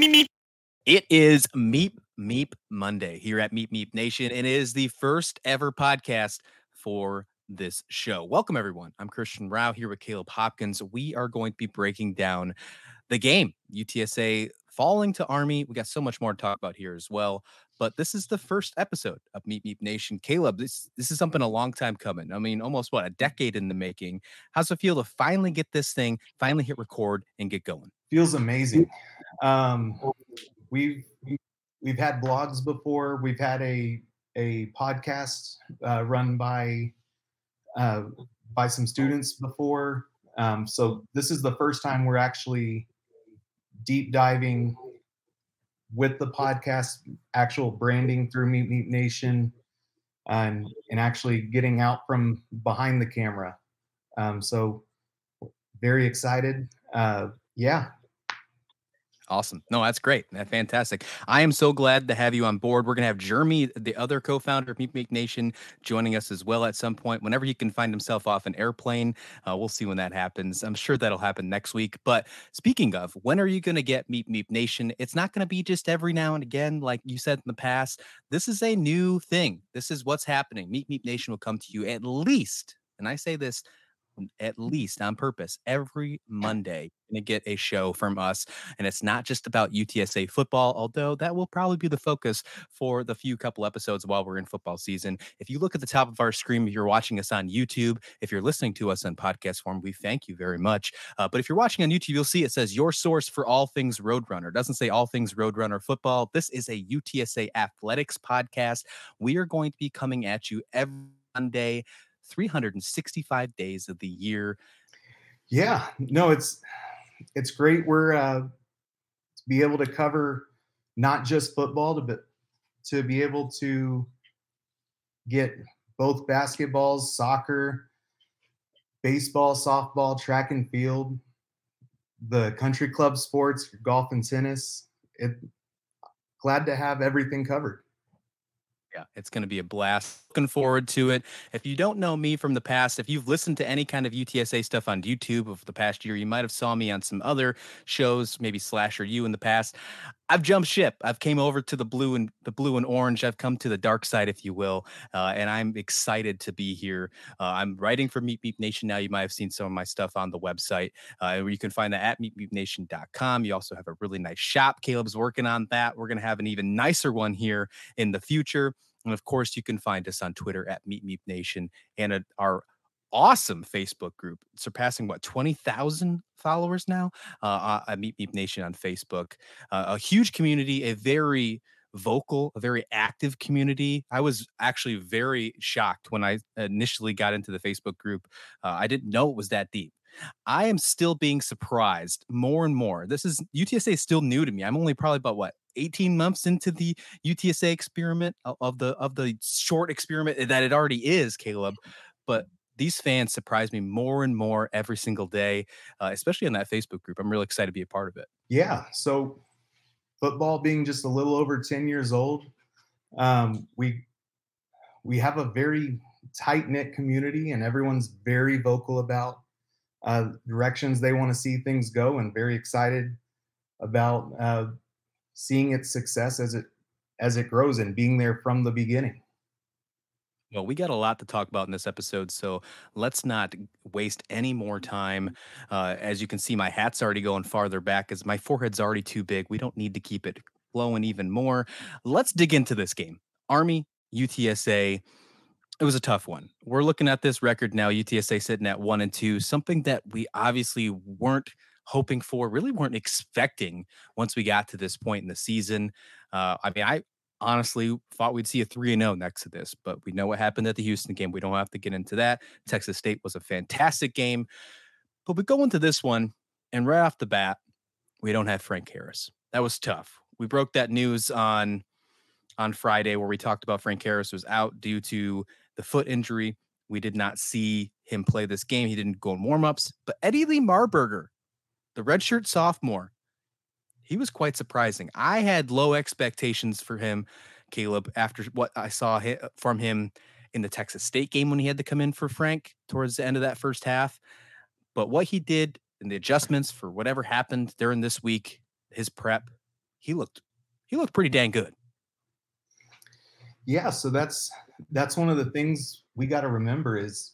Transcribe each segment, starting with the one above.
Meep, meep. It is Meep Meep Monday here at Meep Meep Nation, and it is the first ever podcast for this show. Welcome, everyone. I'm Christian Rao here with Caleb Hopkins. We are going to be breaking down the game, UTSA falling to Army. We got so much more to talk about here as well. But this is the first episode of Meep Meep Nation. Caleb, this this is something a long time coming. I mean, almost what a decade in the making. How's it feel to finally get this thing, finally hit record and get going? Feels amazing. Um, we've we've had blogs before. We've had a a podcast uh, run by uh, by some students before. Um, so this is the first time we're actually deep diving with the podcast, actual branding through Meet Meep Nation, and and actually getting out from behind the camera. Um, so very excited. Uh, yeah, Awesome. No, that's great. That's fantastic. I am so glad to have you on board. We're going to have Jeremy, the other co founder of Meep Meep Nation, joining us as well at some point. Whenever he can find himself off an airplane, uh, we'll see when that happens. I'm sure that'll happen next week. But speaking of, when are you going to get Meep Meep Nation? It's not going to be just every now and again, like you said in the past. This is a new thing. This is what's happening. Meep Meep Nation will come to you at least, and I say this at least on purpose every Monday going to get a show from us and it's not just about UTSA football although that will probably be the focus for the few couple episodes while we're in football season. If you look at the top of our screen if you're watching us on YouTube, if you're listening to us on podcast form, we thank you very much. Uh, but if you're watching on YouTube, you'll see it says your source for all things Roadrunner. It doesn't say all things Roadrunner football. This is a UTSA athletics podcast. We are going to be coming at you every Monday 365 days of the year. Yeah, no, it's it's great. We're uh, to be able to cover not just football, but to be able to get both basketballs, soccer, baseball, softball, track and field, the country club sports, golf and tennis. It glad to have everything covered. Yeah, it's going to be a blast. Looking forward to it. If you don't know me from the past, if you've listened to any kind of UTSA stuff on YouTube over the past year, you might have saw me on some other shows, maybe Slasher U in the past. I've jumped ship. I've came over to the blue and the blue and orange. I've come to the dark side, if you will, uh, and I'm excited to be here. Uh, I'm writing for Meep Meep Nation now. You might have seen some of my stuff on the website, uh, where you can find that at meepmeepnation.com. You also have a really nice shop. Caleb's working on that. We're going to have an even nicer one here in the future. And of course, you can find us on Twitter at Meep Meep Nation and our awesome Facebook group, surpassing what 20,000 followers now. Uh, at Meep Meep Nation on Facebook, uh, a huge community, a very vocal, a very active community. I was actually very shocked when I initially got into the Facebook group. Uh, I didn't know it was that deep. I am still being surprised more and more. This is UTSA is still new to me. I'm only probably about what 18 months into the UTSA experiment of the of the short experiment that it already is, Caleb. But these fans surprise me more and more every single day, uh, especially in that Facebook group. I'm really excited to be a part of it. Yeah. So football being just a little over 10 years old, um, we we have a very tight knit community, and everyone's very vocal about uh, directions they want to see things go, and very excited about uh, seeing its success as it as it grows and being there from the beginning. Well, we got a lot to talk about in this episode, so let's not waste any more time. Uh, as you can see, my hat's already going farther back as my forehead's already too big. We don't need to keep it flowing even more. Let's dig into this game. Army, UTSA. It was a tough one. We're looking at this record now, UTSA sitting at one and two, something that we obviously weren't hoping for, really weren't expecting once we got to this point in the season. Uh, I mean, I honestly thought we'd see a 3 0 next to this, but we know what happened at the Houston game. We don't have to get into that. Texas State was a fantastic game. But we go into this one, and right off the bat, we don't have Frank Harris. That was tough. We broke that news on on Friday where we talked about Frank Harris was out due to the foot injury. We did not see him play this game. He didn't go in warmups. But Eddie Lee Marburger, the redshirt sophomore, he was quite surprising. I had low expectations for him, Caleb, after what I saw uh, from him in the Texas State game when he had to come in for Frank towards the end of that first half. But what he did and the adjustments for whatever happened during this week, his prep, he looked he looked pretty dang good. Yeah, so that's that's one of the things we got to remember is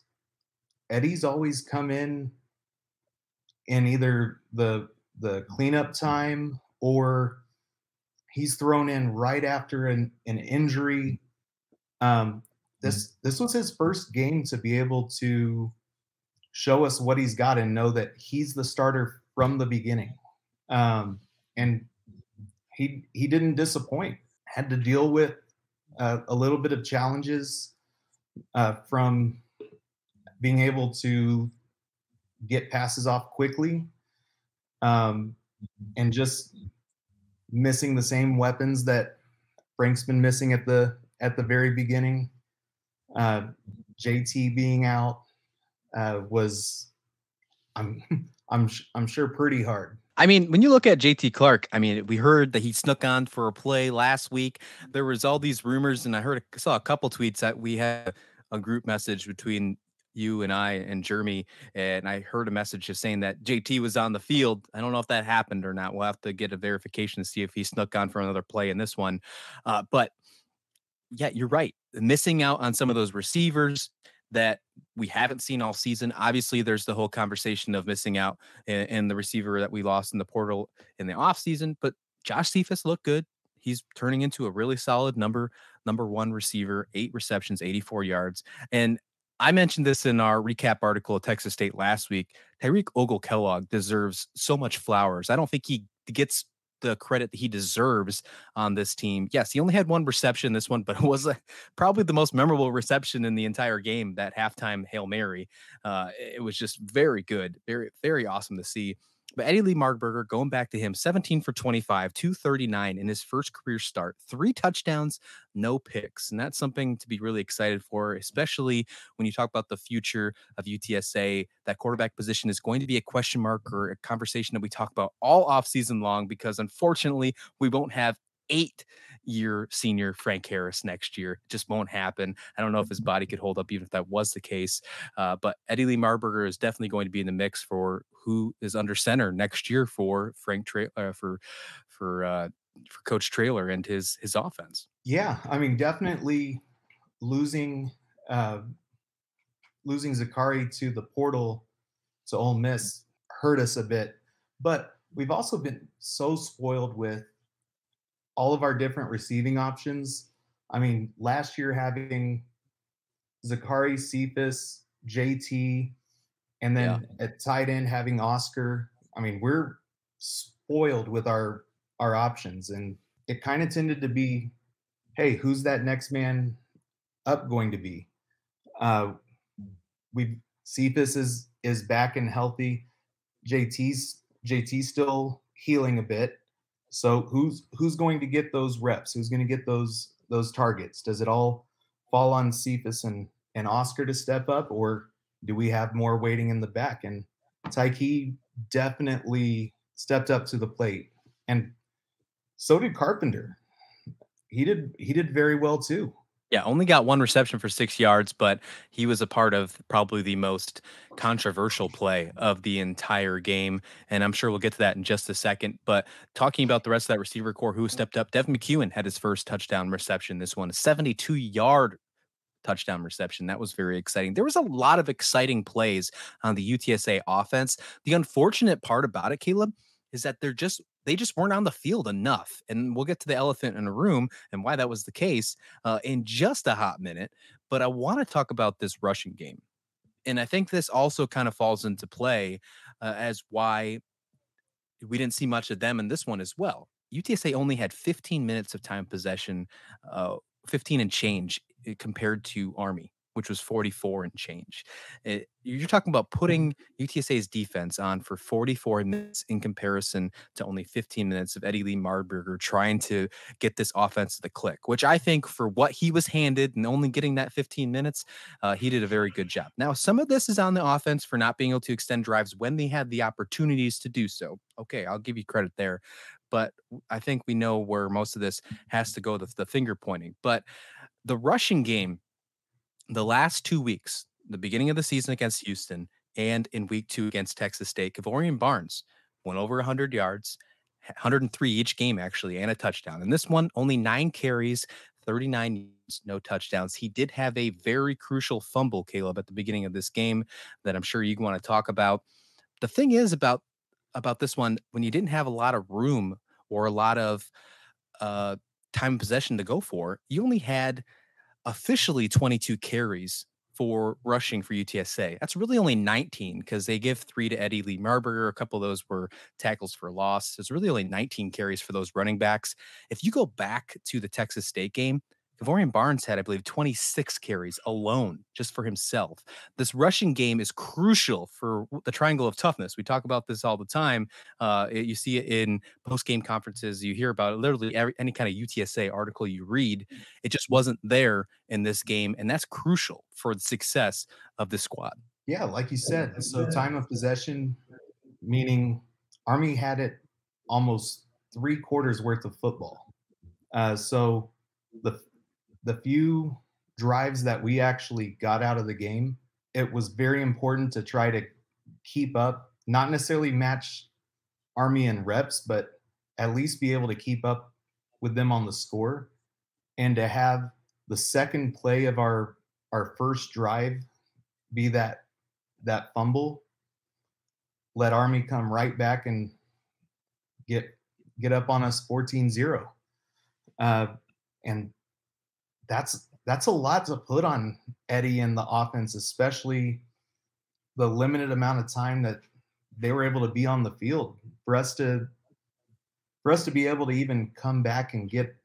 Eddie's always come in in either the the cleanup time or he's thrown in right after an, an injury. Um, this this was his first game to be able to show us what he's got and know that he's the starter from the beginning. Um, and he he didn't disappoint. Had to deal with uh, a little bit of challenges uh, from being able to get passes off quickly um, and just missing the same weapons that Frank's been missing at the at the very beginning. Uh, JT being out uh, was, I'm I'm I'm sure pretty hard. I mean, when you look at JT Clark, I mean, we heard that he snuck on for a play last week. There was all these rumors, and I heard saw a couple tweets that we had a group message between you and I and Jeremy, and I heard a message just saying that JT was on the field. I don't know if that happened or not. We'll have to get a verification to see if he snuck on for another play in this one. Uh, but yeah, you're right. Missing out on some of those receivers that we haven't seen all season. Obviously, there's the whole conversation of missing out in, the receiver that we lost in the portal in the offseason. But Josh Cephus looked good. He's turning into a really solid number number one receiver, eight receptions, 84 yards. And I mentioned this in our recap article at Texas State last week. Tykee Ogle Kellogg deserves so much flowers. I don't think he gets the credit that he deserves on this team. Yes, he only had one reception this one, but it was a, probably the most memorable reception in the entire game. That halftime hail mary, uh, it was just very good, very very awesome to see. But Eddie Lee Marburger, going back to him, 17 for 25, 239 in his first career start, three touchdowns, no picks. And that's something to be really excited for, especially when you talk about the future of UTSA. That quarterback position is going to be a question mark or a conversation that we talk about all off season long because unfortunately, we won't have eight year senior Frank Harris next year. It just won't happen. I don't know if his body could hold up even if that was the case. Uh, but Eddie Lee Marburger is definitely going to be in the mix for who is under center next year for Frank Tra- uh, for for uh, for Coach Traylor and his his offense. Yeah, I mean, definitely losing uh, losing Zakhari to the portal to Ole Miss hurt us a bit, but we've also been so spoiled with all of our different receiving options. I mean, last year having Zakhari, Cephus, JT, and then yeah. at tight end having Oscar. I mean, we're spoiled with our our options, and it kind of tended to be, hey, who's that next man up going to be? Uh, we Cephus is is back and healthy. JT's JT's still healing a bit. So who's who's going to get those reps? Who's going to get those those targets? Does it all fall on Cephus and and Oscar to step up, or do we have more waiting in the back? And Tyke definitely stepped up to the plate, and so did Carpenter. He did he did very well too. Yeah, only got one reception for six yards, but he was a part of probably the most controversial play of the entire game. And I'm sure we'll get to that in just a second. But talking about the rest of that receiver core who stepped up, Devin McCuin had his first touchdown reception. This one, a 72 yard touchdown reception. That was very exciting. There was a lot of exciting plays on the UTSA offense. The unfortunate part about it, Caleb, is that they're just they just weren't on the field enough. And we'll get to the elephant in the room and why that was the case uh, in just a hot minute. But I want to talk about this rushing game. And I think this also kind of falls into play uh, as why we didn't see much of them in this one as well. UTSA only had 15 minutes of time possession, uh, 15 and change eh, compared to Army which was 44 and change. It, eh, you're talking about putting UTSA's defense on for 44 minutes in comparison to only 15 minutes of Eddie Lee Marburger trying to get this offense to the click, which I think for what he was handed and only getting that 15 minutes, uh, he did a very good job. Now, some of this is on the offense for not being able to extend drives when they had the opportunities to do so. Okay, I'll give you credit there. But I think we know where most of this has to go the, the finger pointing. But the rushing game the last two weeks, the beginning of the season against Houston and in week two against Texas State, Kevorian Barnes went over 100 yards, 103 each game, actually, and a touchdown. And this one, only nine carries, 39 yards, no touchdowns. He did have a very crucial fumble, Caleb, at the beginning of this game that I'm sure you want to talk about. The thing is about about this one, when you didn't have a lot of room or a lot of uh, time possession to go for, you only had officially 22 carries for rushing for UTSA. That's really only 19 because they give three to Eddie Lee Marburger. A couple of those were tackles for loss. It's really only 19 carries for those running backs. If you go back to the Texas State game, Kevorian Barnes had, I believe, 26 carries alone just for himself. This rushing game is crucial for the triangle of toughness. We talk about this all the time. Uh, it, you see it in post game conferences. You hear about it literally every, any kind of UTSA article you read. It just wasn't there in this game. And that's crucial for the success of this squad. Yeah, like you said. So, time of possession, meaning Army had it almost three quarters worth of football. Uh, so, the the few drives that we actually got out of the game, it was very important to try to keep up, not necessarily match Army and reps, but at least be able to keep up with them on the score. And to have the second play of our our first drive be that that fumble let army come right back and get get up on us 14-0 uh, and that's that's a lot to put on Eddie and the offense, especially the limited amount of time that they were able to be on the field. For us to for us to be able to even come back and get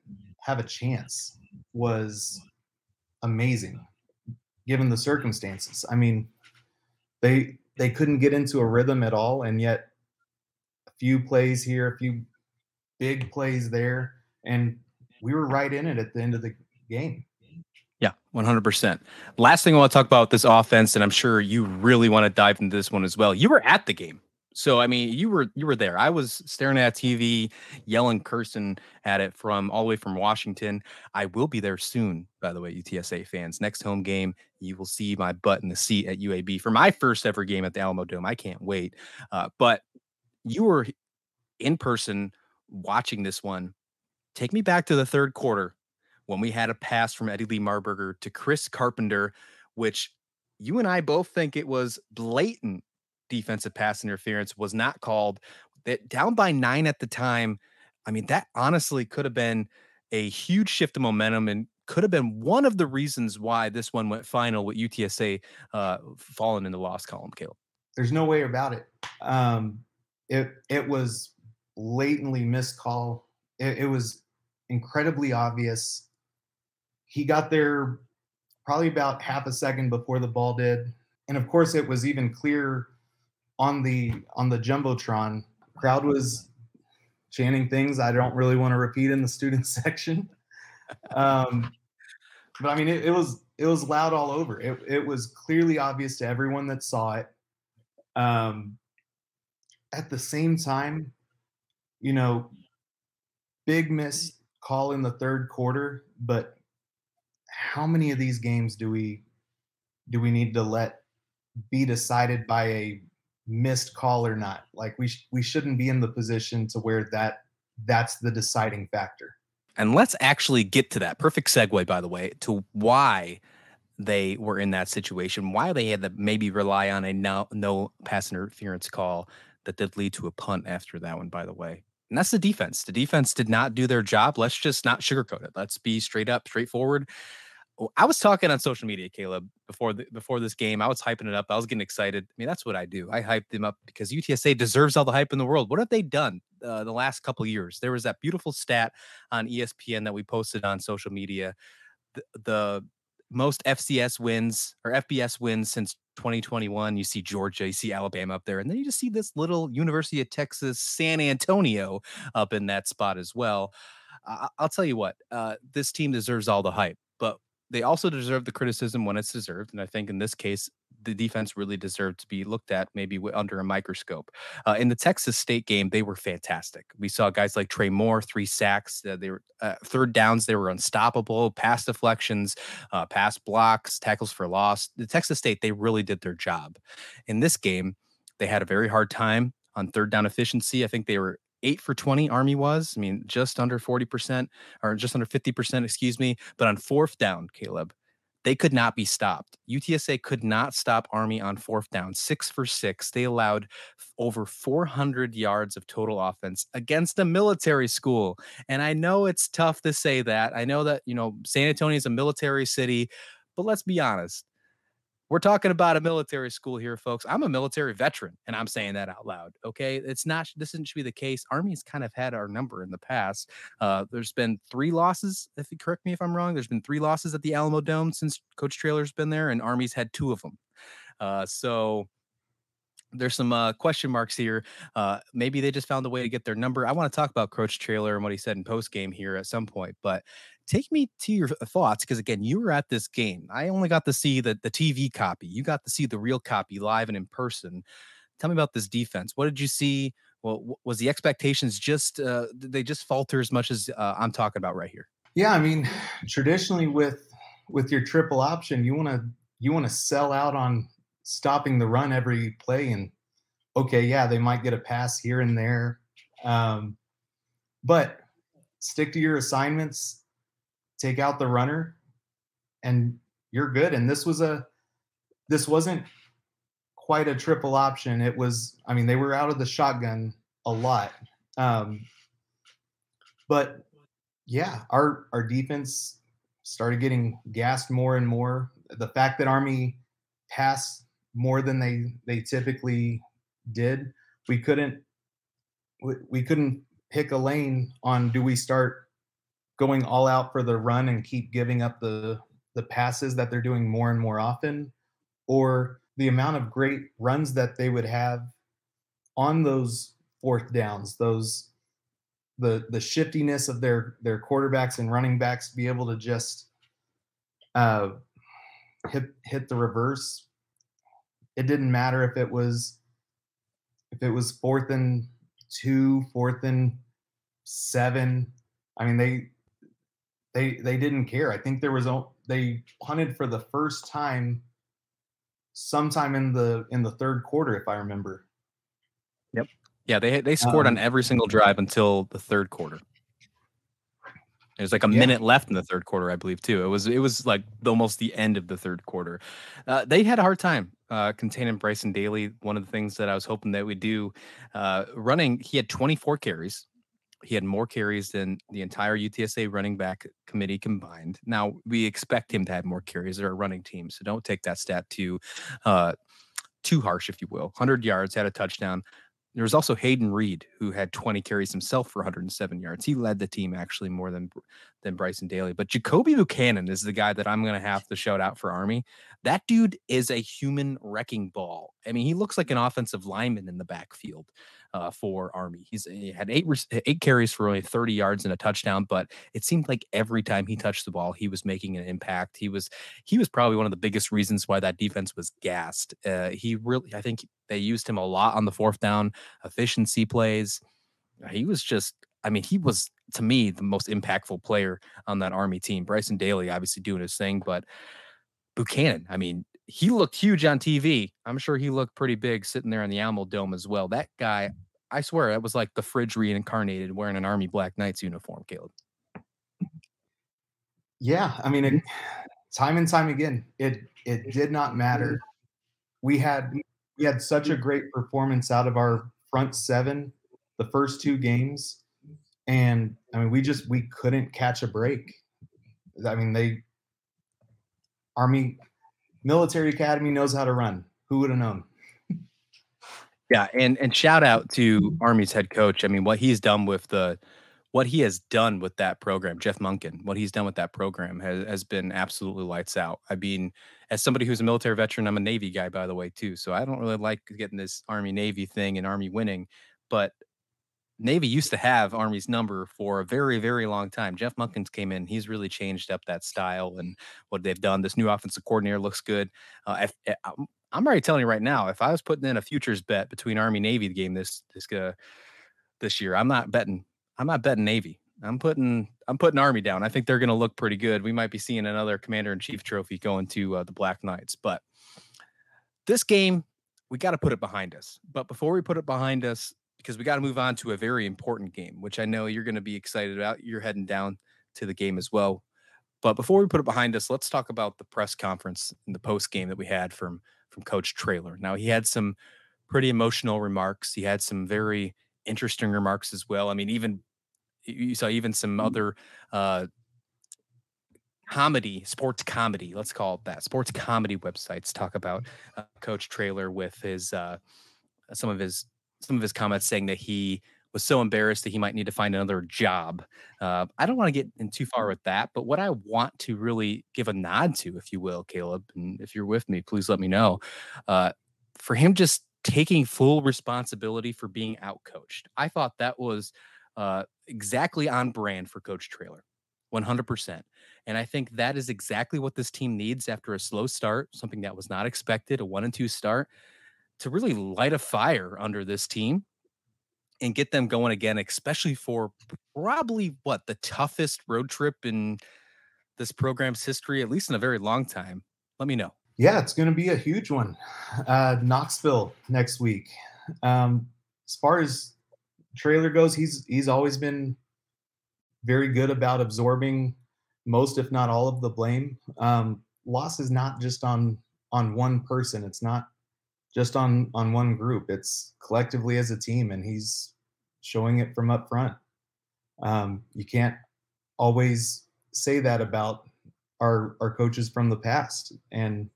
have a chance was amazing given the circumstances. I mean, they they couldn't get into a rhythm at all and yet a few plays here, a few big plays there and we were right in it at the end of the game. Yeah, 100%. Last thing I want to talk about this offense, and I'm sure you really want to dive into this one as well. You were at the game. So I mean, you were you were there. I was staring at TV, yelling, cursing at it from all the way from Washington. I will be there soon, by the way, UTSA fans. Next home game, you will see my butt in the seat at UAB for my first ever game at the Alamodome. I can't wait. Uh, but you were in person watching this one. Take me back to the third quarter when we had a pass from Eddie Lee Marburger to Chris Carpenter, which you and I both think it was blatant defensive pass interference, was not called. That down by nine at the time. I mean, that honestly could have been a huge shift of momentum and could have been one of the reasons why this one went final with UTSA uh, falling in the loss column, Caleb. There's no way about it. Um, it it was blatantly miscall. It, it was incredibly obvious he got there probably about half a second before the ball did, and of course it was even clear on the on the jumbotron. Crowd was chanting things I don't really want to repeat in the student section. Um, but I mean, it, it, was it was loud all over. It it was clearly obvious to everyone that saw it. Um, at the same time, you know, big miss call in the third quarter, but how many of these games do we do we need to let be decided by a missed call or not? Like we sh- we shouldn't be in the position to where that that's the deciding factor. And let's actually get to that. Perfect segue, by the way, to why they were in that situation, why they had to maybe rely on a no, no pass interference call that did lead to a punt after that one, by the way. And that's the defense. The defense did not do their job. Let's just not sugarcoat it. Let's be straight up, straightforward. I was talking on social media, Caleb, before the, before this game. I was hyping it up. I was getting excited. I mean, that's what I do. I hype them up because UTSA deserves all the hype in the world. What have they done uh, the last couple years? There was that beautiful stat on ESPN that we posted on social media. The, the most FCS wins or FBS wins since 2021. You see Georgia, you see Alabama up there, and then you just see this little University of Texas San Antonio up in that spot as well. I- will tell you what, uh, this team deserves all the hype, but they also deserve the criticism when it's deserved. And I think in this case, the defense really deserved to be looked at maybe under a microscope. Uh, in the Texas State game, they were fantastic. We saw guys like Trey Moore, three sacks. Uh, they were uh, third downs, they were unstoppable. Pass deflections, uh, pass blocks, tackles for loss. The Texas State, they really did their job. In this game, they had a very hard time on third down efficiency. I think they were eight for 20 Army was. I mean, just under 40% or just under 50%, excuse me. But on fourth down, Caleb, they could not be stopped. UTSA could not stop Army on fourth down, six for six. They allowed over 400 yards of total offense against a military school. And I know it's tough to say that. I know that, you know, San Antonio is a military city, but let's be honest. We're talking about a military school here, folks. I'm a military veteran, and I'm saying that out loud. Okay, it's not. This shouldn't be the case. Army's kind of had our number in the past. Uh, there's been three losses. If you correct me if I'm wrong, there's been three losses at the Alamodome since Coach Traylor's been there, and Army's had two of them. Uh, so there's some uh, question marks here. Uh, maybe they just found a way to get their number. I want to talk about Coach Traylor and what he said in post game here at some point, but take me to your thoughts because again you were at this game. I only got to see the, the tv copy. You got to see the real copy live and in person. Tell me about this defense. What did you see? Well was the expectations just uh, they just falter as much as uh, i'm talking about right here? Yeah i mean traditionally with with your triple option you want to you want to sell out on stopping the run every play and okay yeah they might get a pass here and there um, but stick to your assignments take out the runner, and you're good. And this was a this wasn't quite a triple option. It was, I mean, they were out of the shotgun a lot. Um, but yeah, our our defense started getting gassed more and more. The fact that Army passed more than they they typically did, we couldn't we, we couldn't pick a lane on do we start going all out for the run and keep giving up the the passes that they're doing more and more often? Or the amount of great runs that they would have on those fourth downs those the the shiftiness of their their quarterbacks and running backs be able to just uh hit hit the reverse? It didn't matter if it was if it was fourth and two fourth and seven. I mean they they they didn't care. I think there was a, they punted for the first time sometime in the in the third quarter, if I remember. Yep. Yeah, they they scored um, on every single drive until the third quarter. There's like a yeah. minute left in the third quarter, I believe, too. It was it was like almost the end of the third quarter. Uh, they had a hard time uh, containing Bryson Daly. One of the things that I was hoping that we do, uh, running, he had 24 carries, he had more carries than the entire UTSA running back committee combined. Now we expect him to have more carries. They're a running team, so don't take that stat too uh, too harsh, if you will. 100 yards, had a touchdown. There was also Hayden Reed, who had 20 carries himself for 107 yards. He led the team actually more than than Bryson Daly. But Jakobi Buchanan is the guy that I'm going to have to shout out for Army. That dude is a human wrecking ball. I mean, he looks like an offensive lineman in the backfield uh, for Army. He's he had eight eight carries for only 30 yards and a touchdown, but it seemed like every time he touched the ball, he was making an impact. He was he was probably one of the biggest reasons why that defense was gassed. Uh, he really, I think they used him a lot on the fourth down efficiency plays. He was just, I mean, he was to me the most impactful player on that Army team. Bryson Daly obviously doing his thing, but Buchanan, I mean, he looked huge on TV. I'm sure he looked pretty big sitting there in the Alamodome as well. That guy, I swear, that was like the fridge reincarnated wearing an Army Black Knights uniform, Caleb. Yeah, I mean, it, time and time again, it it did not matter. We had we had such a great performance out of our front seven the first two games, and I mean, we just we couldn't catch a break. I mean, they Army military academy knows how to run. Who would have known? Yeah, and and shout out to Army's head coach. I mean, what he's done with the what he has done with that program, Jeff Monken, what he's done with that program has, has been absolutely lights out. I mean, as somebody who's a military veteran, I'm a Navy guy, by the way, too. So I don't really like getting this Army Navy thing and Army winning. But Navy used to have Army's number for a very, very long time. Jeff Monkens came in. He's really changed up that style and what they've done. This new offensive coordinator looks good. Uh, if, eh, I'm already telling you right now, if I was putting in a futures bet between Army Navy the game this this uh, this year, I'm not betting. I'm not betting Navy. I'm putting I'm putting Army down. I think they're going to look pretty good. We might be seeing another Commander in Chief trophy going to uh, the Black Knights, but this game we got to put it behind us. But before we put it behind us, because we got to move on to a very important game, which I know you're going to be excited about. You're heading down to the game as well. But before we put it behind us, let's talk about the press conference and the post game that we had from from Coach Traylor. Now he had some pretty emotional remarks. He had some very interesting remarks as well. I mean, even you saw even some Mm. other uh, comedy, sports comedy, let's call it that, sports comedy websites talk about uh, Coach Traylor with his uh, some of his some of his comments saying that he was so embarrassed that he might need to find another job. Uh, I don't want to get in too far with that, but what I want to really give a nod to, if you will, Caleb, and if you're with me, please let me know. Uh, for him just taking full responsibility for being outcoached, I thought that was uh, exactly on brand for Coach Traylor. 100%. And I think that is exactly what this team needs after a slow start, something that was not expected, a one and two start, to really light a fire under this team and get them going again, especially for probably what the toughest road trip in this program's history, at least in a very long time. Let me know. Yeah, it's going to be a huge one. Uh, Knoxville next week. Um, as far as Traylor goes, he's he's always been very good about absorbing most, if not all, of the blame. Um, loss is not just on on one person. It's not just on on one group. It's collectively as a team, and he's showing it from up front. Um, you can't always say that about our our coaches from the past, and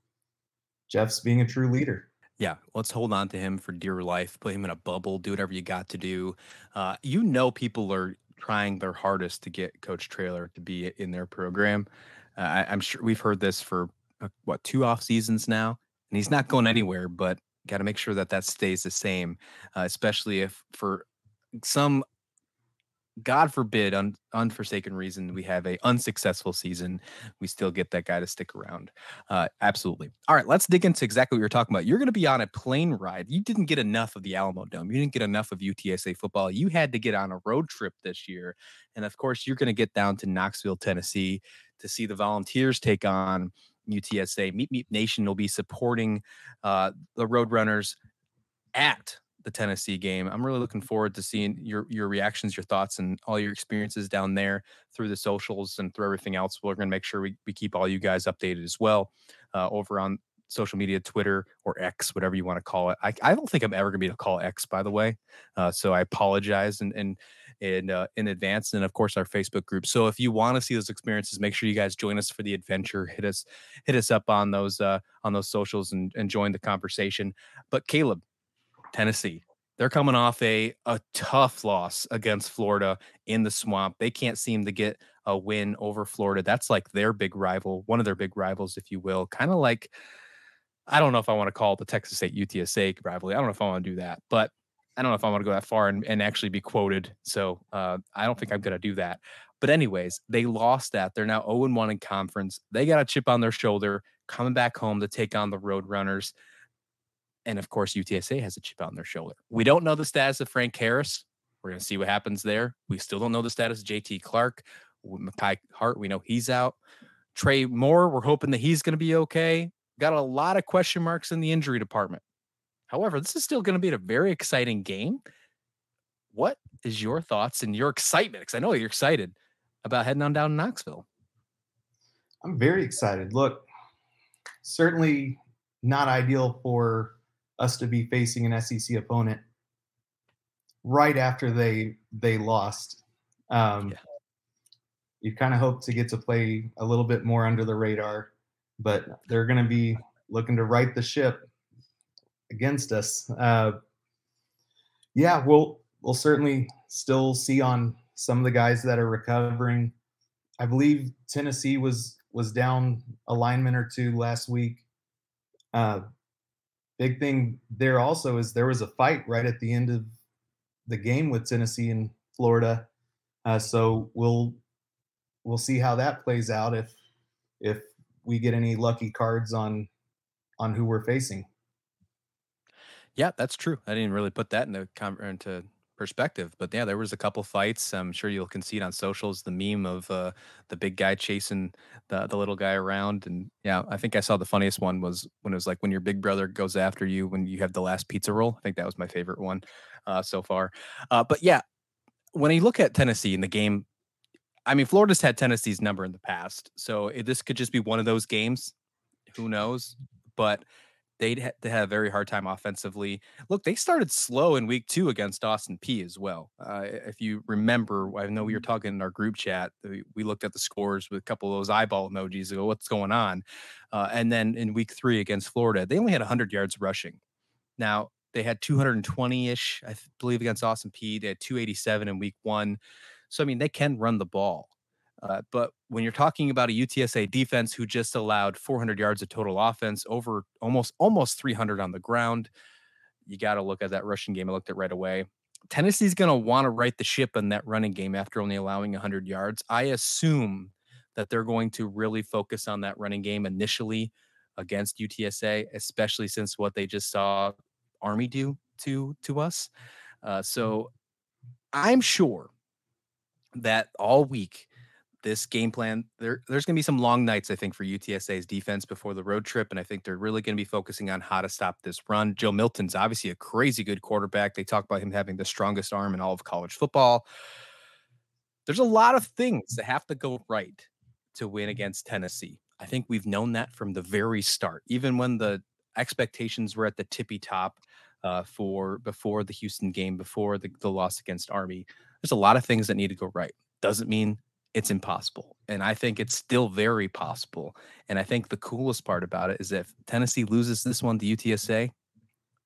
Jeff's being a true leader. Yeah, let's hold on to him for dear life. Put him in a bubble. Do whatever you got to do. Uh, you know, people are trying their hardest to get Coach Traylor to be in their program. Uh, I, I'm sure we've heard this for uh, what two off seasons now, and he's not going anywhere. But got to make sure that that stays the same, uh, especially if for some God forbid, un, unforsaken reason, we have a unsuccessful season. We still get that guy to stick around. Uh, absolutely. All right, let's dig into exactly what you're talking about. You're going to be on a plane ride. You didn't get enough of the Alamodome. You didn't get enough of UTSA football. You had to get on a road trip this year, and of course, you're going to get down to Knoxville, Tennessee, to see the Volunteers take on UTSA. Meep Meep Nation will be supporting uh, the Roadrunners at the Tennessee game. I'm really looking forward to seeing your your reactions, your thoughts, and all your experiences down there through the socials and through everything else. We're going to make sure we, we keep all you guys updated as well uh, over on social media, Twitter or X, whatever you want to call it. I, I don't think I'm ever going to be able to call X, by the way. Uh, so I apologize and and in uh, in advance, and of course our Facebook group. So if you want to see those experiences, make sure you guys join us for the adventure. Hit us hit us up on those uh, on those socials and, and join the conversation. But Caleb, Tennessee. They're coming off a a tough loss against Florida in the swamp. They can't seem to get a win over Florida. That's like their big rival, one of their big rivals, if you will. Kind of like I don't know if I want to call it the Texas State UTSA rivalry. I don't know if I want to do that, but I don't know if I want to go that far and, and actually be quoted. So uh, I don't think I'm going to do that. But anyways, they lost that. They're now 0 1 in conference. They got a chip on their shoulder coming back home to take on the Roadrunners. And of course, UTSA has a chip on their shoulder. We don't know the status of Frank Harris. We're going to see what happens there. We still don't know the status of JT Clark. Makai Hart, we know he's out. Trey Moore, we're hoping that he's going to be okay. Got a lot of question marks in the injury department. However, this is still going to be a very exciting game. What is your thoughts and your excitement? Because I know you're excited about heading on down to Knoxville. I'm very excited. Look, certainly not ideal for us to be facing an SEC opponent right after they they lost. Um, Yeah. You kind of hope to get to play a little bit more under the radar, but they're going to be looking to right the ship against us. Uh, yeah, we'll we'll certainly still see on some of the guys that are recovering. I believe Tennessee was was down a lineman or two last week. Uh, big thing there also is there was a fight right at the end of the game with Tennessee and Florida. Uh, so we'll we'll see how that plays out if if we get any lucky cards on on who we're facing. Yeah, that's true. I didn't really put that into into perspective. But yeah, there was a couple fights. I'm sure you'll concede on socials the meme of uh, the big guy chasing the the little guy around. And yeah, I think I saw the funniest one was when it was like when your big brother goes after you when you have the last pizza roll. I think that was my favorite one uh, so far. Uh, but yeah, when you look at Tennessee in the game, I mean, Florida's had Tennessee's number in the past, so it, this could just be one of those games. Who knows? But they'd ha- they had a very hard time offensively. Look, they started slow in week two against Austin Peay as well. Uh, if you remember, I know we were talking in our group chat. We, we looked at the scores with a couple of those eyeball emojis. Go, what's going on? Uh, and then in week three against Florida, they only had 100 yards rushing. Now they had 220 ish, I believe, against Austin Peay. They had 287 in week one. So I mean, they can run the ball. Uh, but when you're talking about a UTSA defense who just allowed 400 yards of total offense, over almost almost 300 on the ground, you got to look at that rushing game. I looked at right away. Tennessee's going to want to right the ship in that running game after only allowing 100 yards. I assume that they're going to really focus on that running game initially against UTSA, especially since what they just saw Army do to to us. Uh, so I'm sure that all week this game plan there there's going to be some long nights i think for utsa's defense before the road trip and i think they're really going to be focusing on how to stop this run. Joe milton's obviously a crazy good quarterback. They talk about him having the strongest arm in all of college football. There's a lot of things that have to go right to win against tennessee. I think we've known that from the very start even when the expectations were at the tippy top uh, for before the houston game before the, the loss against army there's a lot of things that need to go right doesn't mean it's impossible. And I think it's still very possible. And I think the coolest part about it is if Tennessee loses this one to UTSA,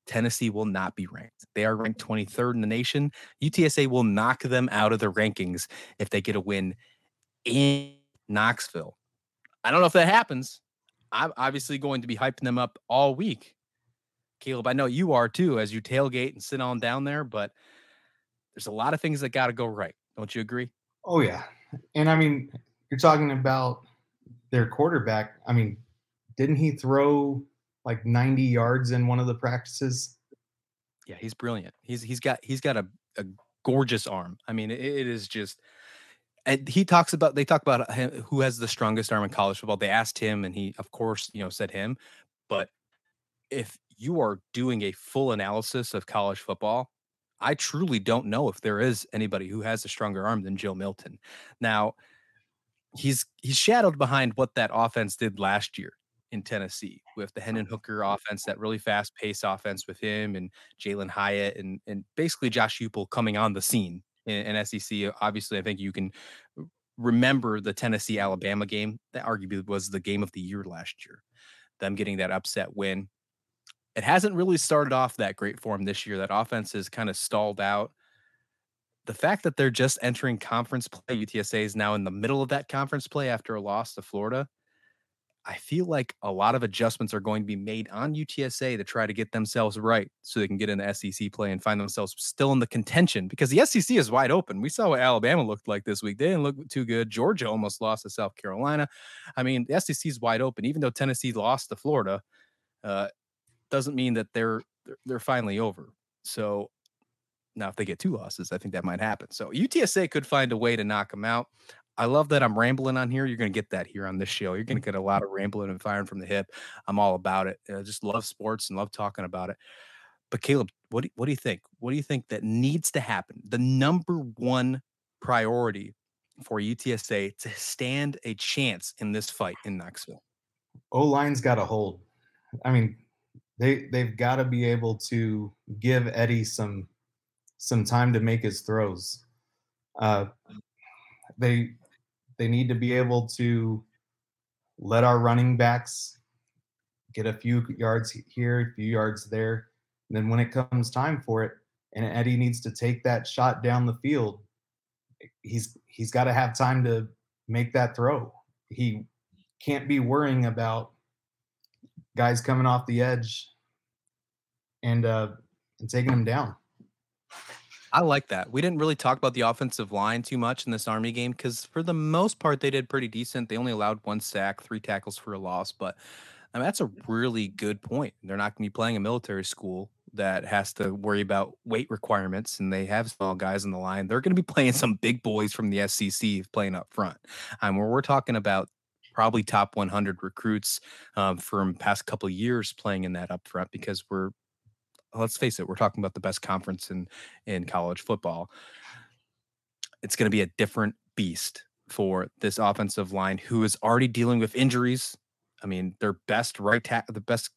Tennessee will not be ranked. They are ranked 23rd in the nation. UTSA will knock them out of the rankings if they get a win in Knoxville. I don't know if that happens. I'm obviously going to be hyping them up all week. Caleb, I know you are too as you tailgate and sit on down there, but there's a lot of things that got to go right. Don't you agree? Oh, yeah. And I mean, you're talking about their quarterback. I mean, didn't he throw like 90 yards in one of the practices? Yeah, he's brilliant. He's he's got he's got a, a gorgeous arm. I mean, it, it is just and he talks about they talk about him, who has the strongest arm in college football. They asked him and he of course, you know, said him. But if you are doing a full analysis of college football, I truly don't know if there is anybody who has a stronger arm than Joe Milton. Now, he's he's shadowed behind what that offense did last year in Tennessee with the Hendon Hooker offense, that really fast pace offense with him and Jalin Hyatt and and basically Josh Heupel coming on the scene in, in SEC. Obviously, I think you can remember the Tennessee Alabama game that arguably was the game of the year last year. Them getting that upset win it hasn't really started off that great for this year. That offense is kind of stalled out. The fact that they're just entering conference play, UTSA is now in the middle of that conference play after a loss to Florida. I feel like a lot of adjustments are going to be made on UTSA to try to get themselves right so they can get into SEC play and find themselves still in the contention because the SEC is wide open. We saw what Alabama looked like this week. They didn't look too good. Georgia almost lost to South Carolina. I mean, the SEC is wide open. Even though Tennessee lost to Florida, uh, doesn't mean that they're they're finally over. So now if they get two losses, I think that might happen. So UTSA could find a way to knock them out. I love that I'm rambling on here. You're going to get that here on this show. You're going to get a lot of rambling and firing from the hip. I'm all about it. I just love sports and love talking about it. But Caleb, what do, what do you think? What do you think that needs to happen? The number one priority for UTSA to stand a chance in this fight in Knoxville? O line's got to hold. I mean, they they've got to be able to give Eddie some some time to make his throws. Uh, they they need to be able to let our running backs get a few yards here, a few yards there. And then when it comes time for it, and Eddie needs to take that shot down the field, he's he's got to have time to make that throw. He can't be worrying about guys coming off the edge and uh, and taking them down. I like that. We didn't really talk about the offensive line too much in this Army game because, for the most part, they did pretty decent. They only allowed one sack, three tackles for a loss, but I mean, that's a really good point. They're not going to be playing a military school that has to worry about weight requirements and they have small guys in the line, they're going to be playing some big boys from the SEC playing up front. Um, where we're talking about probably top 100 recruits um, from past couple years playing in that up front because we're let's face it, we're talking about the best conference in in college football. It's going to be a different beast for this offensive line who is already dealing with injuries. I mean, their best right tackle, the best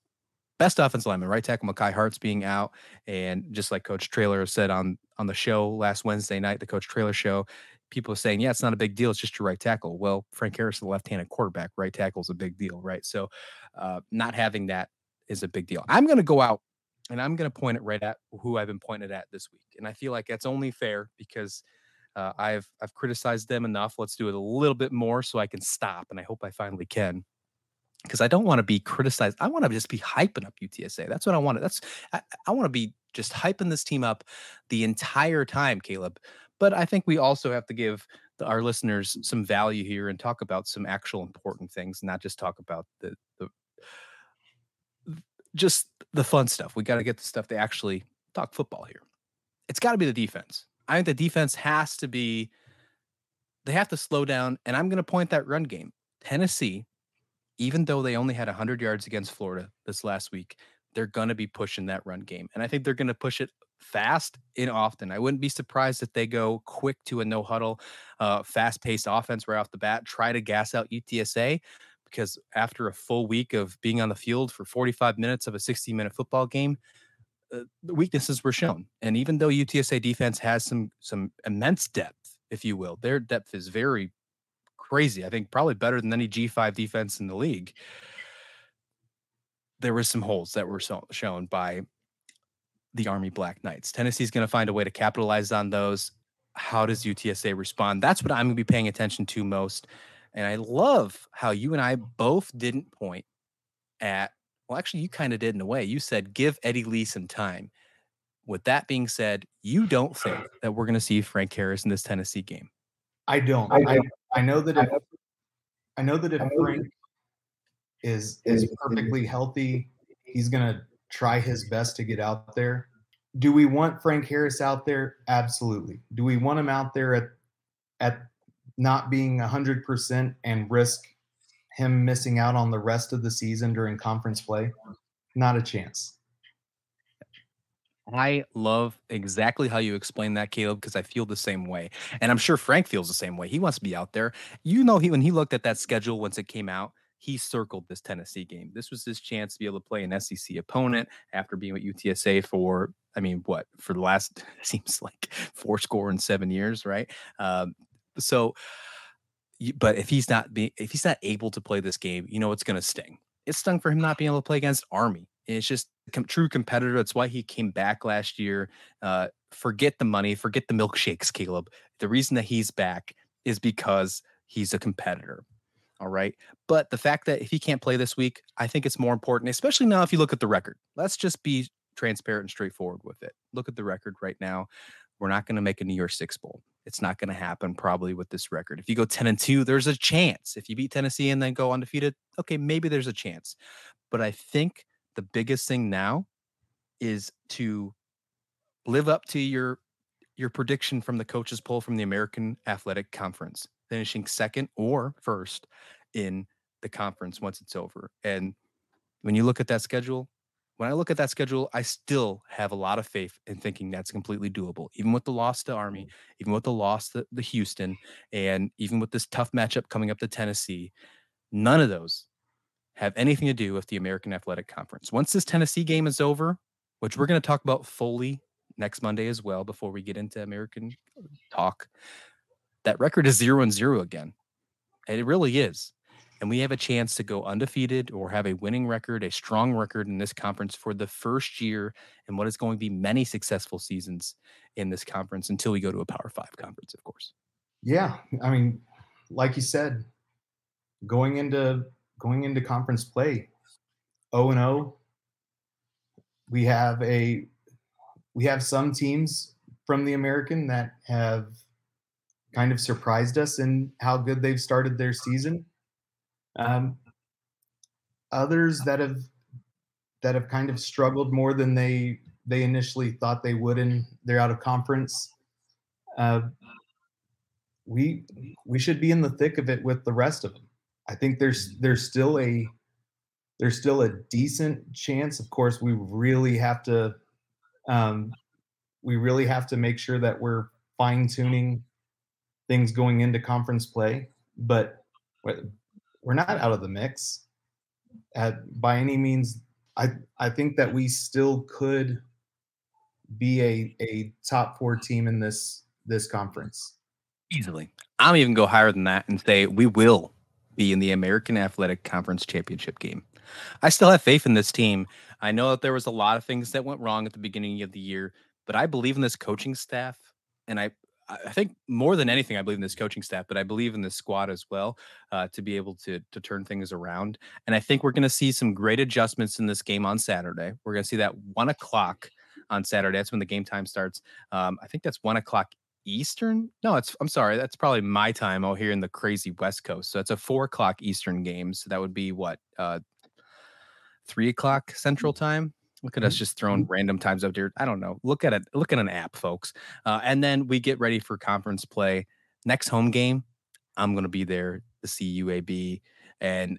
best offensive lineman, right tackle Mekhi Hart's being out, and just like Coach Traylor said on on the show last Wednesday night, the Coach Traylor show, people saying, yeah, it's not a big deal. It's just your right tackle. Well, Frank Harris, the left-handed quarterback, right tackle is a big deal, right? So, uh, not having that is a big deal. I'm going to go out and I'm going to point it right at who I've been pointed at this week, and I feel like that's only fair because uh, I've I've criticized them enough. Let's do it a little bit more so I can stop, and I hope I finally can. Because I don't want to be criticized. I want to just be hyping up UTSA. That's what I want. To. That's I, I want to be just hyping this team up the entire time, Caleb. But I think we also have to give the, our listeners some value here and talk about some actual important things, not just talk about the the just the fun stuff. We got to get the stuff to actually talk football here. It's got to be the defense. I think the defense has to be, they have to slow down. And I'm going to point that run game. Tennessee, even though they only had 100 yards against Florida this last week, they're going to be pushing that run game. And I think they're going to push it fast and often. I wouldn't be surprised if they go quick to a no huddle, uh, fast paced offense right off the bat, try to gas out UTSA. Because after a full week of being on the field for 45 minutes of a 60 minute football game, uh, the weaknesses were shown. And even though UTSA defense has some some immense depth, if you will, their depth is very crazy. I think probably better than any G5 defense in the league. There were some holes that were so, shown by the Army Black Knights. Tennessee's going to find a way to capitalize on those. How does UTSA respond? That's what I'm going to be paying attention to most. And I love how you and I both didn't point at well, actually, you kind of did in a way. You said give Eddie Lee some time. With that being said, you don't think that we're going to see Frank Harris in this Tennessee game. I don't. I, I know that if I know that if Frank is is perfectly healthy, he's going to try his best to get out there. Do we want Frank Harris out there? Absolutely. Do we want him out there at at not being 100% and risk him missing out on the rest of the season during conference play? Not a chance. I love exactly how you explain that, Caleb, because I feel the same way. And I'm sure Frank feels the same way. He wants to be out there. You know, he when he looked at that schedule once it came out, he circled this Tennessee game. This was his chance to be able to play an SEC opponent after being with UTSA for, I mean, what, for the last, seems like four score in seven years, right? Um, so but if he's not being if he's not able to play this game, you know it's going to sting. It stung for him not being able to play against Army. it's just a true competitor. That's why he came back last year. Uh, forget the money, forget the milkshakes, Caleb. The reason that he's back is because he's a competitor. All right. But the fact that if he can't play this week, I think it's more important, especially now if you look at the record. Let's just be transparent and straightforward with it. Look at the record right now. We're not going to make a New Year's Six Bowl. It's not going to happen probably with this record. If you go 10 and 2, there's a chance. If you beat Tennessee and then go undefeated, okay, maybe there's a chance. But I think the biggest thing now is to live up to your your prediction from the coaches poll from the American Athletic Conference, finishing second or first in the conference once it's over. And when you look at that schedule, when I look at that schedule, I still have a lot of faith in thinking that's completely doable, even with the loss to Army, mm. even with the loss to the Houston, and even with this tough matchup coming up to Tennessee. None of those have anything to do with the American Athletic Conference. Once this Tennessee game is over, which we're going to talk about fully next Monday as well, before we get into American talk, that record is zero and zero again. And it really is and we have a chance to go undefeated or have a winning record, a strong record in this conference for the first year and what is going to be many successful seasons in this conference until we go to a Power Five conference, of course. Yeah, I mean, like you said, going into going into conference play, O and O. We have a we have some teams from the American that have kind of surprised us in how good they've started their season um, others that have that have kind of struggled more than they they initially thought they would in they're out of conference. Uh, we we should be in the thick of it with the rest of them. I think there's there's still a there's still a decent chance. Of course, we really have to um, we really have to make sure that we're fine tuning things going into conference play. But we're not out of the mix at by any means. I I think that we still could be a a top four team in this this conference easily. I'm even go higher than that and say we will be in the American Athletic Conference Championship game. I still have faith in this team. I know that there was a lot of things that went wrong at the beginning of the year, but I believe in this coaching staff and I I think more than anything, I believe in this coaching staff, but I believe in this squad as well uh, to be able to to turn things around. And I think we're going to see some great adjustments in this game on Saturday. We're going to see that one o'clock on Saturday. That's when the game time starts. Um, I think that's one o'clock Eastern. No, it's I'm sorry, that's probably my time out here in the crazy West Coast. So it's a four o'clock Eastern game. So that would be what uh, three o'clock Central mm. Time. Look at us mm-hmm. just throwing mm-hmm. random times up here. I don't know. Look at it. Look at an app, folks. Uh, and then we get ready for conference play. Next home game, I'm going to be there to see UAB, and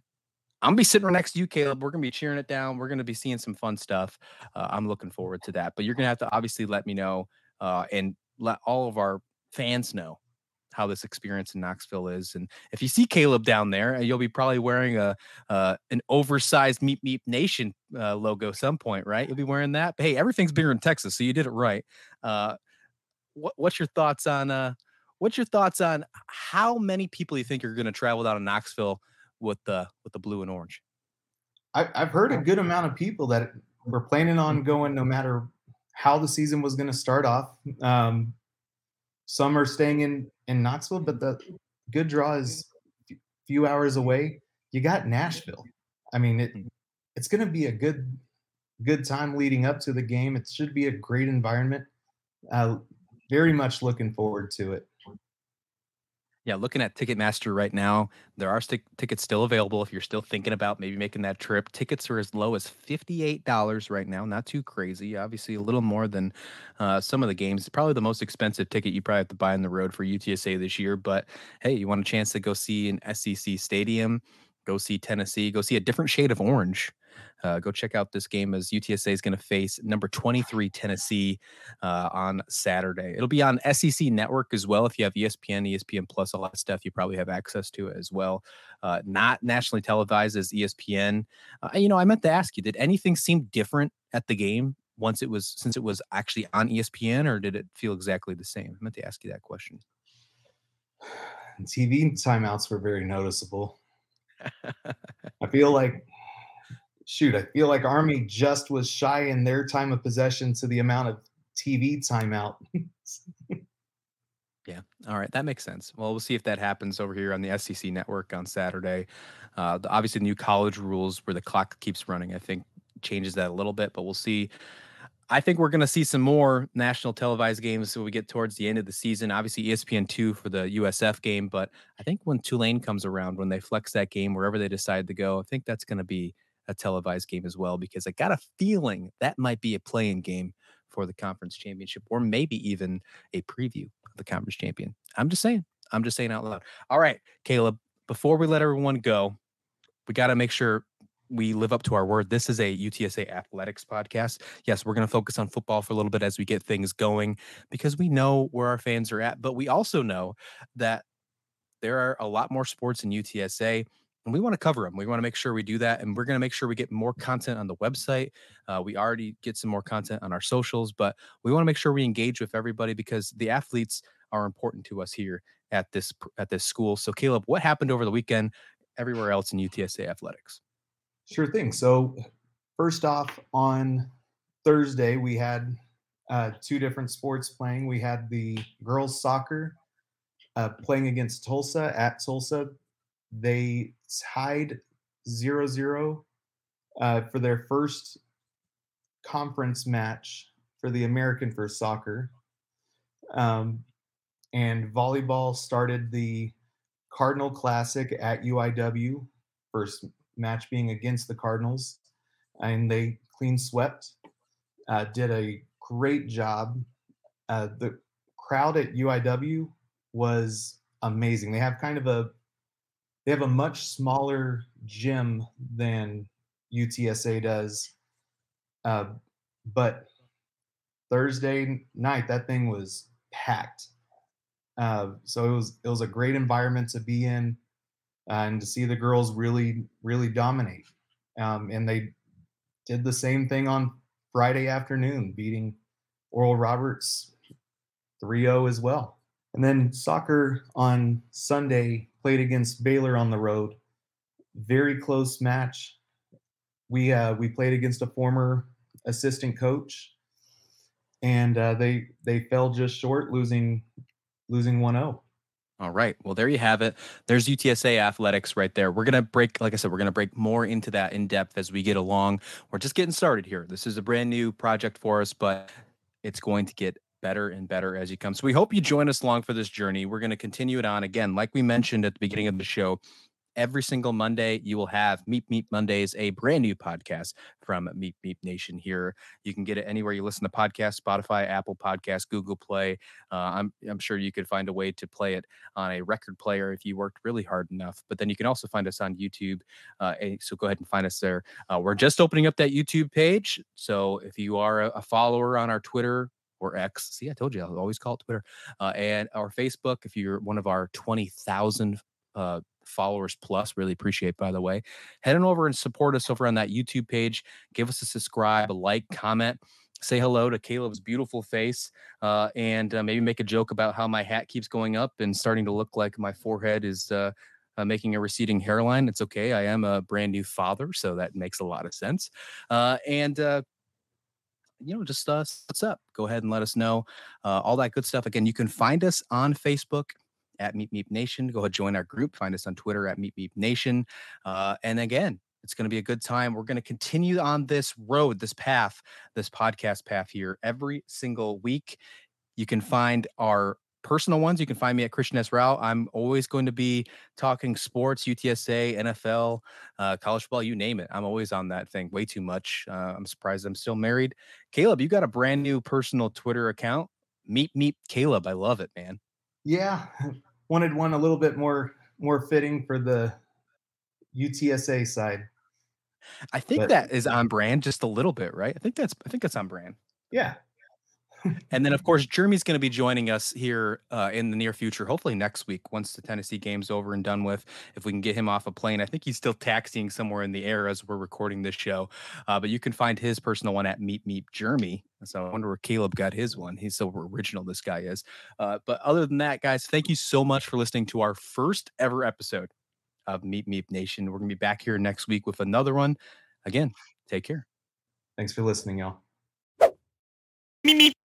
I'm gonna be sitting right next to you, Caleb. We're gonna be cheering it down. We're gonna be seeing some fun stuff. Uh, I'm looking forward to that. But you're gonna have to obviously let me know uh, and let all of our fans know how this experience in Knoxville is. And if you see Caleb down there, uh, you'll be probably wearing a uh, an oversized Meep Meep Nation uh, logo some point, right? You'll be wearing that. But hey, everything's bigger in Texas, so you did it right. Uh, what, what's your thoughts on uh, what's your thoughts on how many people you think are going to travel down to Knoxville with the with the blue and orange? I, I've heard a good amount of people that were planning on going no matter how the season was going to start off. Um, some are staying in in Knoxville, but the good draw is a few hours away. You got Nashville. I mean, it mm. it's going to be a good good time leading up to the game. It should be a great environment. Uh, very much looking forward to it. Yeah, looking at Ticketmaster right now, there are st- tickets still available if you're still thinking about maybe making that trip. Tickets are as low as $58 right now, not too crazy. Obviously, a little more than uh, some of the games. It's probably the most expensive ticket you probably have to buy on the road for UTSA this year. But hey, you want a chance to go see an SEC stadium, go see Tennessee, go see a different shade of orange uh, go check out this game as UTSA is going to face number 23 Tennessee uh, on Saturday. It'll be on SEC Network as well. If you have ESPN, ESPN Plus, all that stuff, you probably have access to it as well. Uh, not nationally televised as ESPN. Uh, you know, I meant to ask you, did anything seem different at the game once it was since it was actually on ESPN, or did it feel exactly the same? I meant to ask you that question. TV timeouts were very noticeable. I feel like shoot, I feel like Army just was shy in their time of possession to the amount of TV timeout. yeah. All right. That makes sense. Well, we'll see if that happens over here on the SEC network on Saturday. Uh, the, obviously, the new college rules where the clock keeps running, I think changes that a little bit, but we'll see. I think we're going to see some more national televised games when we get towards the end of the season. Obviously, ESPN2 for the USF game, but I think when Tulane comes around, when they flex that game, wherever they decide to go, I think that's going to be a televised game as well because I got a feeling that might be a playing game for the conference championship or maybe even a preview of the conference champion. I'm just saying. I'm just saying out loud. All right, Caleb, before we let everyone go, we got to make sure we live up to our word. This is a UTSA athletics podcast. Yes, we're going to focus on football for a little bit as we get things going because we know where our fans are at, but we also know that there are a lot more sports in UTSA and we want to cover them. We want to make sure we do that, and we're going to make sure we get more content on the website. Uh, we already get some more content on our socials, but we want to make sure we engage with everybody because the athletes are important to us here at this at this school. So, Caleb, what happened over the weekend everywhere else in UTSA athletics? Sure thing. So, first off, on Thursday we had uh, two different sports playing. We had the girls soccer uh, playing against Tulsa at Tulsa. They tied 0 0 uh, for their first conference match for the American First Soccer. Um, and volleyball started the Cardinal Classic at UIW, first match being against the Cardinals, and they clean swept. uh, did a great job. Uh, the crowd at UIW was amazing. They have kind of a they have a much smaller gym than UTSA does, uh, but Thursday night that thing was packed. Uh, so it was it was a great environment to be in, uh, and to see the girls really really dominate. Um, and they did the same thing on Friday afternoon, beating Oral Roberts 3-0 as well. And then soccer on Sunday played against Baylor on the road. Very close match. We uh, we played against a former assistant coach, and uh, they they fell just short, losing losing 1-0. All right. Well, there you have it. There's UTSA athletics right there. We're going to break, like I said, we're going to break more into that in depth as we get along. We're just getting started here. This is a brand new project for us, but it's going to get better and better as you come. So we hope you join us along for this journey. We're going to continue it on again, like we mentioned at the beginning of the show every single Monday, you will have Meep Meep Mondays, a brand new podcast from Meep Meep Nation here. You can get it anywhere you listen to podcasts, Spotify, Apple Podcasts, Google Play. Uh, I'm, I'm sure you could find a way to play it on a record player if you worked really hard enough. But then you can also find us on YouTube. Uh, so go ahead and find us there. Uh, we're just opening up that YouTube page. So if you are a, a follower on our Twitter, or X. See, I told you I'll always call it Twitter uh, and our Facebook. If you're one of our 20,000 uh, followers plus. Really appreciate, by the way. Head on over and support us over on that YouTube page. Give us a subscribe, a like, comment. Say hello to Caleb's beautiful face, uh, and uh, maybe make a joke about how my hat keeps going up and starting to look like my forehead is uh, uh, making a receding hairline. It's okay. I am a brand new father, so that makes a lot of sense. Uh, and uh, you know, just uh, what's up? Go ahead and let us know uh, all that good stuff. Again, you can find us on Facebook at Meep Meep Nation. Go ahead, join our group. Find us on Twitter at Meep Meep Nation. Uh, and again, it's going to be a good time. We're going to continue on this road, this path, this podcast path here every single week. You can find our personal ones. You can find me at Christian S. Rao. I'm always going to be talking sports, UTSA, NFL, uh, college football, you name it. I'm always on that thing way too much. Uh, I'm surprised I'm still married. Caleb, you got a brand new personal Twitter account. Meep Meep Caleb. I love it, man. Yeah, wanted one a little bit more more fitting for the UTSA side. I think but, that is on brand just a little bit, right? I think that's I think that's on brand. Yeah. And then of course Jeremy's going to be joining us here uh, in the near future, hopefully next week once the Tennessee game's over and done with. If we can get him off a plane, I think he's still taxiing somewhere in the air as we're recording this show. Uh, but you can find his personal one at Meep Meep Jeremy so I wonder where Caleb got his one. He's so original, this guy is. Uh, but other than that, guys, thank you so much for listening to our first ever episode of Meep Meep Nation. We're going to be back here next week with another one. Again, take care. Thanks for listening, y'all. Meep Meep.